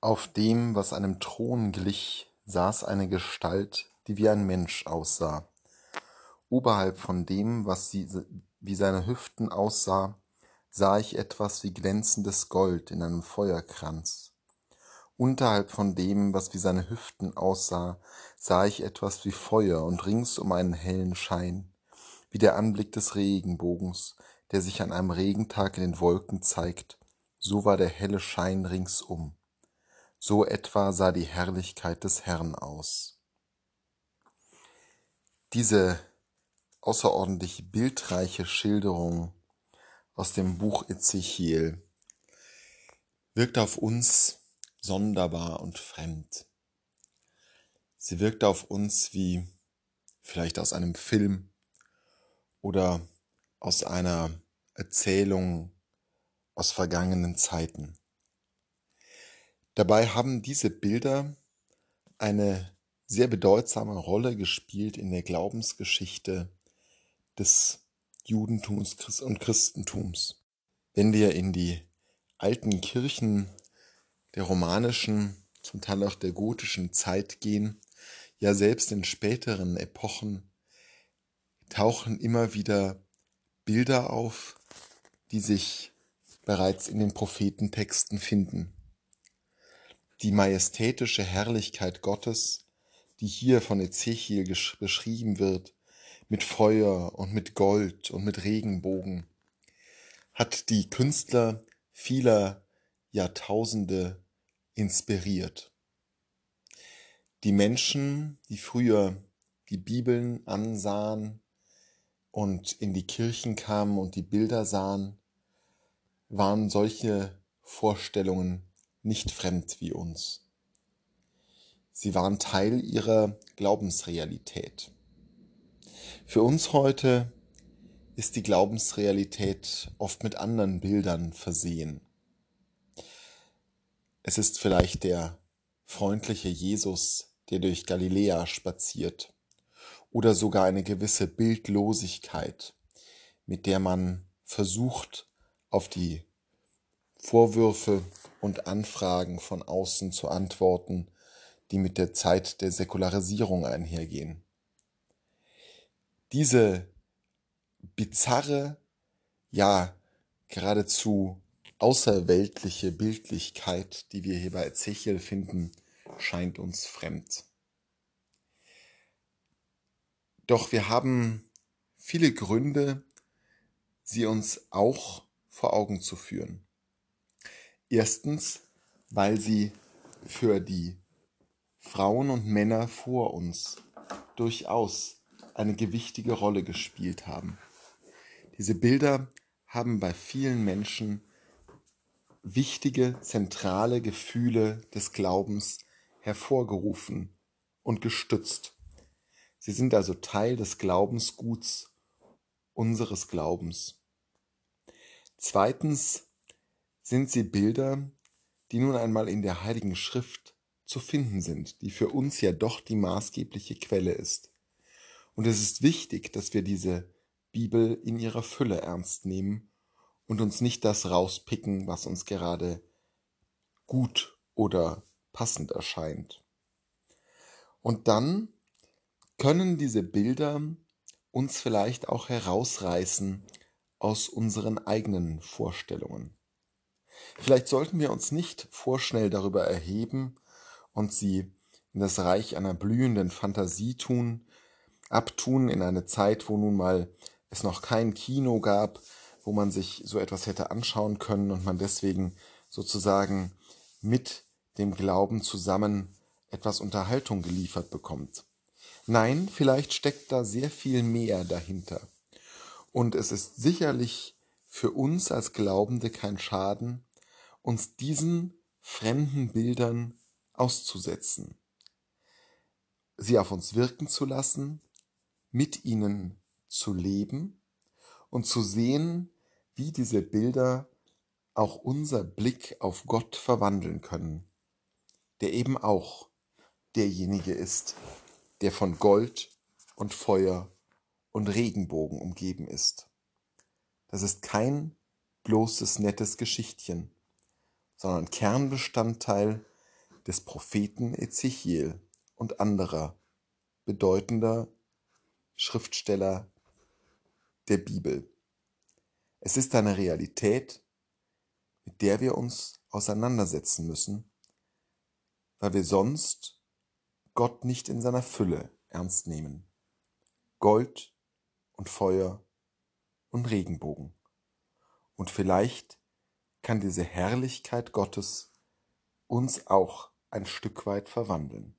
Auf dem, was einem Thron glich, saß eine Gestalt, die wie ein Mensch aussah. Oberhalb von dem, was wie seine Hüften aussah, sah ich etwas wie glänzendes Gold in einem Feuerkranz. Unterhalb von dem, was wie seine Hüften aussah, sah ich etwas wie Feuer und rings um einen hellen Schein, wie der Anblick des Regenbogens, der sich an einem Regentag in den Wolken zeigt, so war der helle Schein ringsum. So etwa sah die Herrlichkeit des Herrn aus. Diese außerordentlich bildreiche Schilderung aus dem Buch Ezechiel wirkt auf uns sonderbar und fremd. Sie wirkt auf uns wie vielleicht aus einem Film oder aus einer Erzählung aus vergangenen Zeiten. Dabei haben diese Bilder eine sehr bedeutsame Rolle gespielt in der Glaubensgeschichte des Judentums und Christentums. Wenn wir in die alten Kirchen der romanischen, zum Teil auch der gotischen Zeit gehen, ja selbst in späteren Epochen, tauchen immer wieder Bilder auf, die sich bereits in den Prophetentexten finden die majestätische Herrlichkeit Gottes, die hier von Ezechiel beschrieben wird, mit Feuer und mit Gold und mit Regenbogen, hat die Künstler vieler Jahrtausende inspiriert. Die Menschen, die früher die Bibeln ansahen und in die Kirchen kamen und die Bilder sahen, waren solche Vorstellungen nicht fremd wie uns. Sie waren Teil ihrer Glaubensrealität. Für uns heute ist die Glaubensrealität oft mit anderen Bildern versehen. Es ist vielleicht der freundliche Jesus, der durch Galiläa spaziert, oder sogar eine gewisse Bildlosigkeit, mit der man versucht, auf die Vorwürfe und Anfragen von außen zu antworten, die mit der Zeit der Säkularisierung einhergehen. Diese bizarre, ja geradezu außerweltliche Bildlichkeit, die wir hier bei Ezechiel finden, scheint uns fremd. Doch wir haben viele Gründe, sie uns auch vor Augen zu führen. Erstens, weil sie für die Frauen und Männer vor uns durchaus eine gewichtige Rolle gespielt haben. Diese Bilder haben bei vielen Menschen wichtige, zentrale Gefühle des Glaubens hervorgerufen und gestützt. Sie sind also Teil des Glaubensguts unseres Glaubens. Zweitens sind sie Bilder, die nun einmal in der Heiligen Schrift zu finden sind, die für uns ja doch die maßgebliche Quelle ist. Und es ist wichtig, dass wir diese Bibel in ihrer Fülle ernst nehmen und uns nicht das rauspicken, was uns gerade gut oder passend erscheint. Und dann können diese Bilder uns vielleicht auch herausreißen aus unseren eigenen Vorstellungen. Vielleicht sollten wir uns nicht vorschnell darüber erheben und sie in das Reich einer blühenden Fantasie tun, abtun in eine Zeit, wo nun mal es noch kein Kino gab, wo man sich so etwas hätte anschauen können und man deswegen sozusagen mit dem Glauben zusammen etwas Unterhaltung geliefert bekommt. Nein, vielleicht steckt da sehr viel mehr dahinter. Und es ist sicherlich für uns als Glaubende kein Schaden, uns diesen fremden Bildern auszusetzen, sie auf uns wirken zu lassen, mit ihnen zu leben und zu sehen, wie diese Bilder auch unser Blick auf Gott verwandeln können, der eben auch derjenige ist, der von Gold und Feuer und Regenbogen umgeben ist. Das ist kein bloßes nettes Geschichtchen, sondern Kernbestandteil des Propheten Ezechiel und anderer bedeutender Schriftsteller der Bibel. Es ist eine Realität, mit der wir uns auseinandersetzen müssen, weil wir sonst Gott nicht in seiner Fülle ernst nehmen. Gold und Feuer und Regenbogen. Und vielleicht kann diese Herrlichkeit Gottes uns auch ein Stück weit verwandeln.